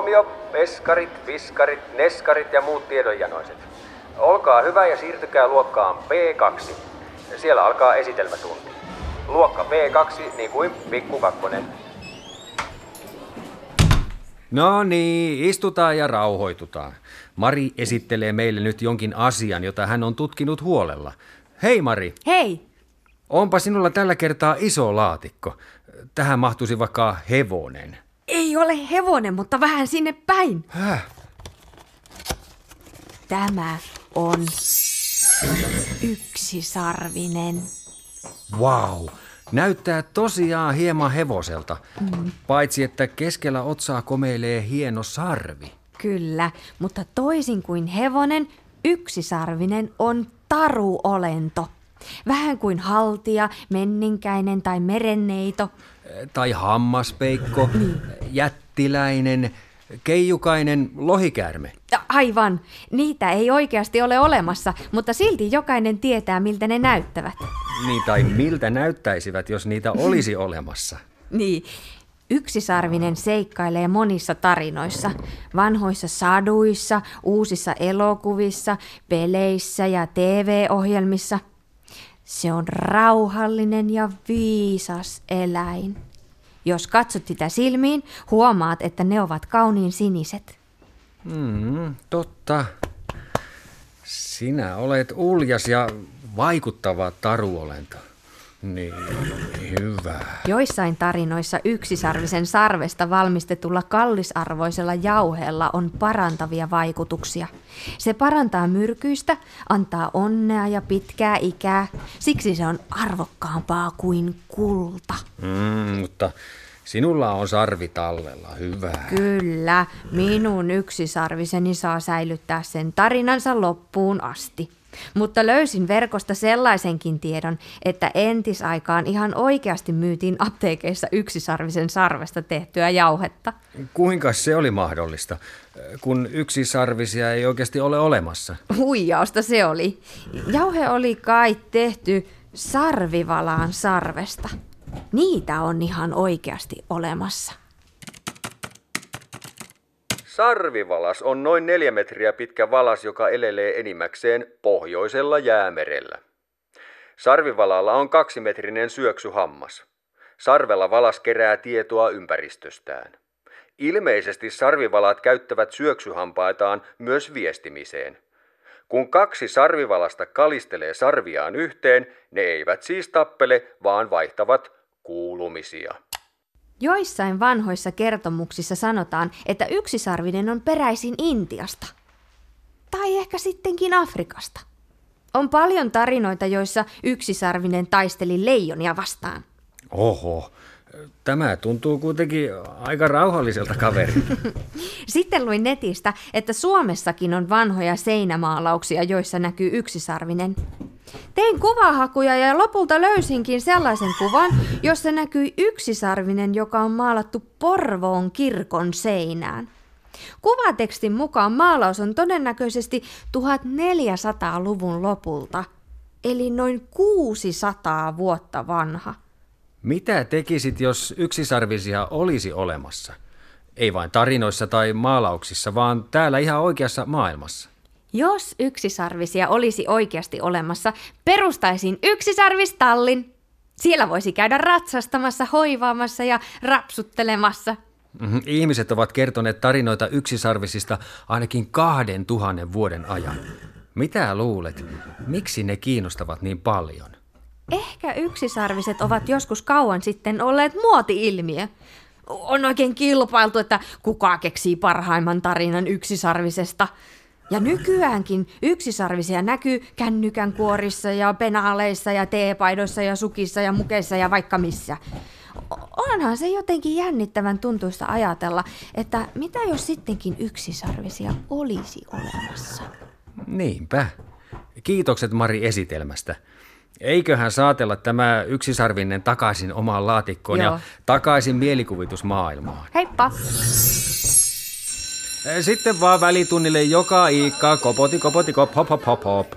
Huomio, peskarit, viskarit, neskarit ja muut tiedonjanoiset. Olkaa hyvä ja siirtykää luokkaan P2. Siellä alkaa esitelmätunti. Luokka P2, niin kuin pikku kakkonen. No niin, istutaan ja rauhoitutaan. Mari esittelee meille nyt jonkin asian, jota hän on tutkinut huolella. Hei Mari, Hei, onpa sinulla tällä kertaa iso laatikko. Tähän mahtuisi vaikka hevonen. Ei ole hevonen, mutta vähän sinne päin. Häh? Tämä on yksisarvinen. Wow, näyttää tosiaan hieman hevoselta. Mm. Paitsi että keskellä otsaa komeilee hieno sarvi. Kyllä, mutta toisin kuin hevonen, yksisarvinen on taruolento. Vähän kuin haltia, menninkäinen tai merenneito. Tai hammaspeikko, jättiläinen, keijukainen lohikäärme. Aivan, niitä ei oikeasti ole olemassa, mutta silti jokainen tietää, miltä ne näyttävät. Niin, tai miltä näyttäisivät, jos niitä olisi olemassa. Niin, yksisarvinen seikkailee monissa tarinoissa. Vanhoissa saduissa, uusissa elokuvissa, peleissä ja TV-ohjelmissa. Se on rauhallinen ja viisas eläin. Jos katsot sitä silmiin, huomaat, että ne ovat kauniin siniset. Mm, totta. Sinä olet uljas ja vaikuttava taruolento. Niin, hyvä. Joissain tarinoissa yksisarvisen sarvesta valmistetulla kallisarvoisella jauheella on parantavia vaikutuksia. Se parantaa myrkyistä, antaa onnea ja pitkää ikää, siksi se on arvokkaampaa kuin kulta. Mm, mutta sinulla on sarvi tallella, hyvä. Kyllä, minun yksisarviseni saa säilyttää sen tarinansa loppuun asti. Mutta löysin verkosta sellaisenkin tiedon, että entisaikaan ihan oikeasti myytiin apteekeissa yksisarvisen sarvesta tehtyä jauhetta. Kuinka se oli mahdollista, kun yksisarvisia ei oikeasti ole olemassa? Huijausta se oli. Jauhe oli kai tehty sarvivalaan sarvesta. Niitä on ihan oikeasti olemassa. Sarvivalas on noin neljä metriä pitkä valas, joka elelee enimmäkseen pohjoisella jäämerellä. Sarvivalalla on kaksimetrinen syöksyhammas. Sarvella valas kerää tietoa ympäristöstään. Ilmeisesti sarvivalat käyttävät syöksyhampaitaan myös viestimiseen. Kun kaksi sarvivalasta kalistelee sarviaan yhteen, ne eivät siis tappele, vaan vaihtavat kuulumisia. Joissain vanhoissa kertomuksissa sanotaan, että yksisarvinen on peräisin Intiasta. Tai ehkä sittenkin Afrikasta. On paljon tarinoita, joissa yksisarvinen taisteli leijonia vastaan. Oho, tämä tuntuu kuitenkin aika rauhalliselta kaverilta. Sitten luin netistä, että Suomessakin on vanhoja seinämaalauksia, joissa näkyy yksisarvinen. Tein kuvahakuja ja lopulta löysinkin sellaisen kuvan, jossa näkyi yksisarvinen, joka on maalattu Porvoon kirkon seinään. Kuvatekstin mukaan maalaus on todennäköisesti 1400-luvun lopulta, eli noin 600 vuotta vanha. Mitä tekisit, jos yksisarvisia olisi olemassa? Ei vain tarinoissa tai maalauksissa, vaan täällä ihan oikeassa maailmassa. Jos yksisarvisia olisi oikeasti olemassa, perustaisin yksisarvistallin. Siellä voisi käydä ratsastamassa, hoivaamassa ja rapsuttelemassa. Mhm, Ihmiset ovat kertoneet tarinoita yksisarvisista ainakin kahden tuhannen vuoden ajan. Mitä luulet? Miksi ne kiinnostavat niin paljon? Ehkä yksisarviset ovat joskus kauan sitten olleet muoti-ilmiö. On oikein kilpailtu, että kuka keksii parhaimman tarinan yksisarvisesta. Ja nykyäänkin yksisarvisia näkyy kännykän kuorissa ja penaaleissa ja teepaidoissa ja sukissa ja mukeissa ja vaikka missä. Onhan se jotenkin jännittävän tuntuista ajatella, että mitä jos sittenkin yksisarvisia olisi olemassa. Niinpä. Kiitokset Mari esitelmästä. Eiköhän saatella tämä yksisarvinen takaisin omaan laatikkoon Joo. ja takaisin mielikuvitusmaailmaan. Heippa! Sitten vaan välitunnille joka iikka, kopoti kopoti kop hop hop hop hop.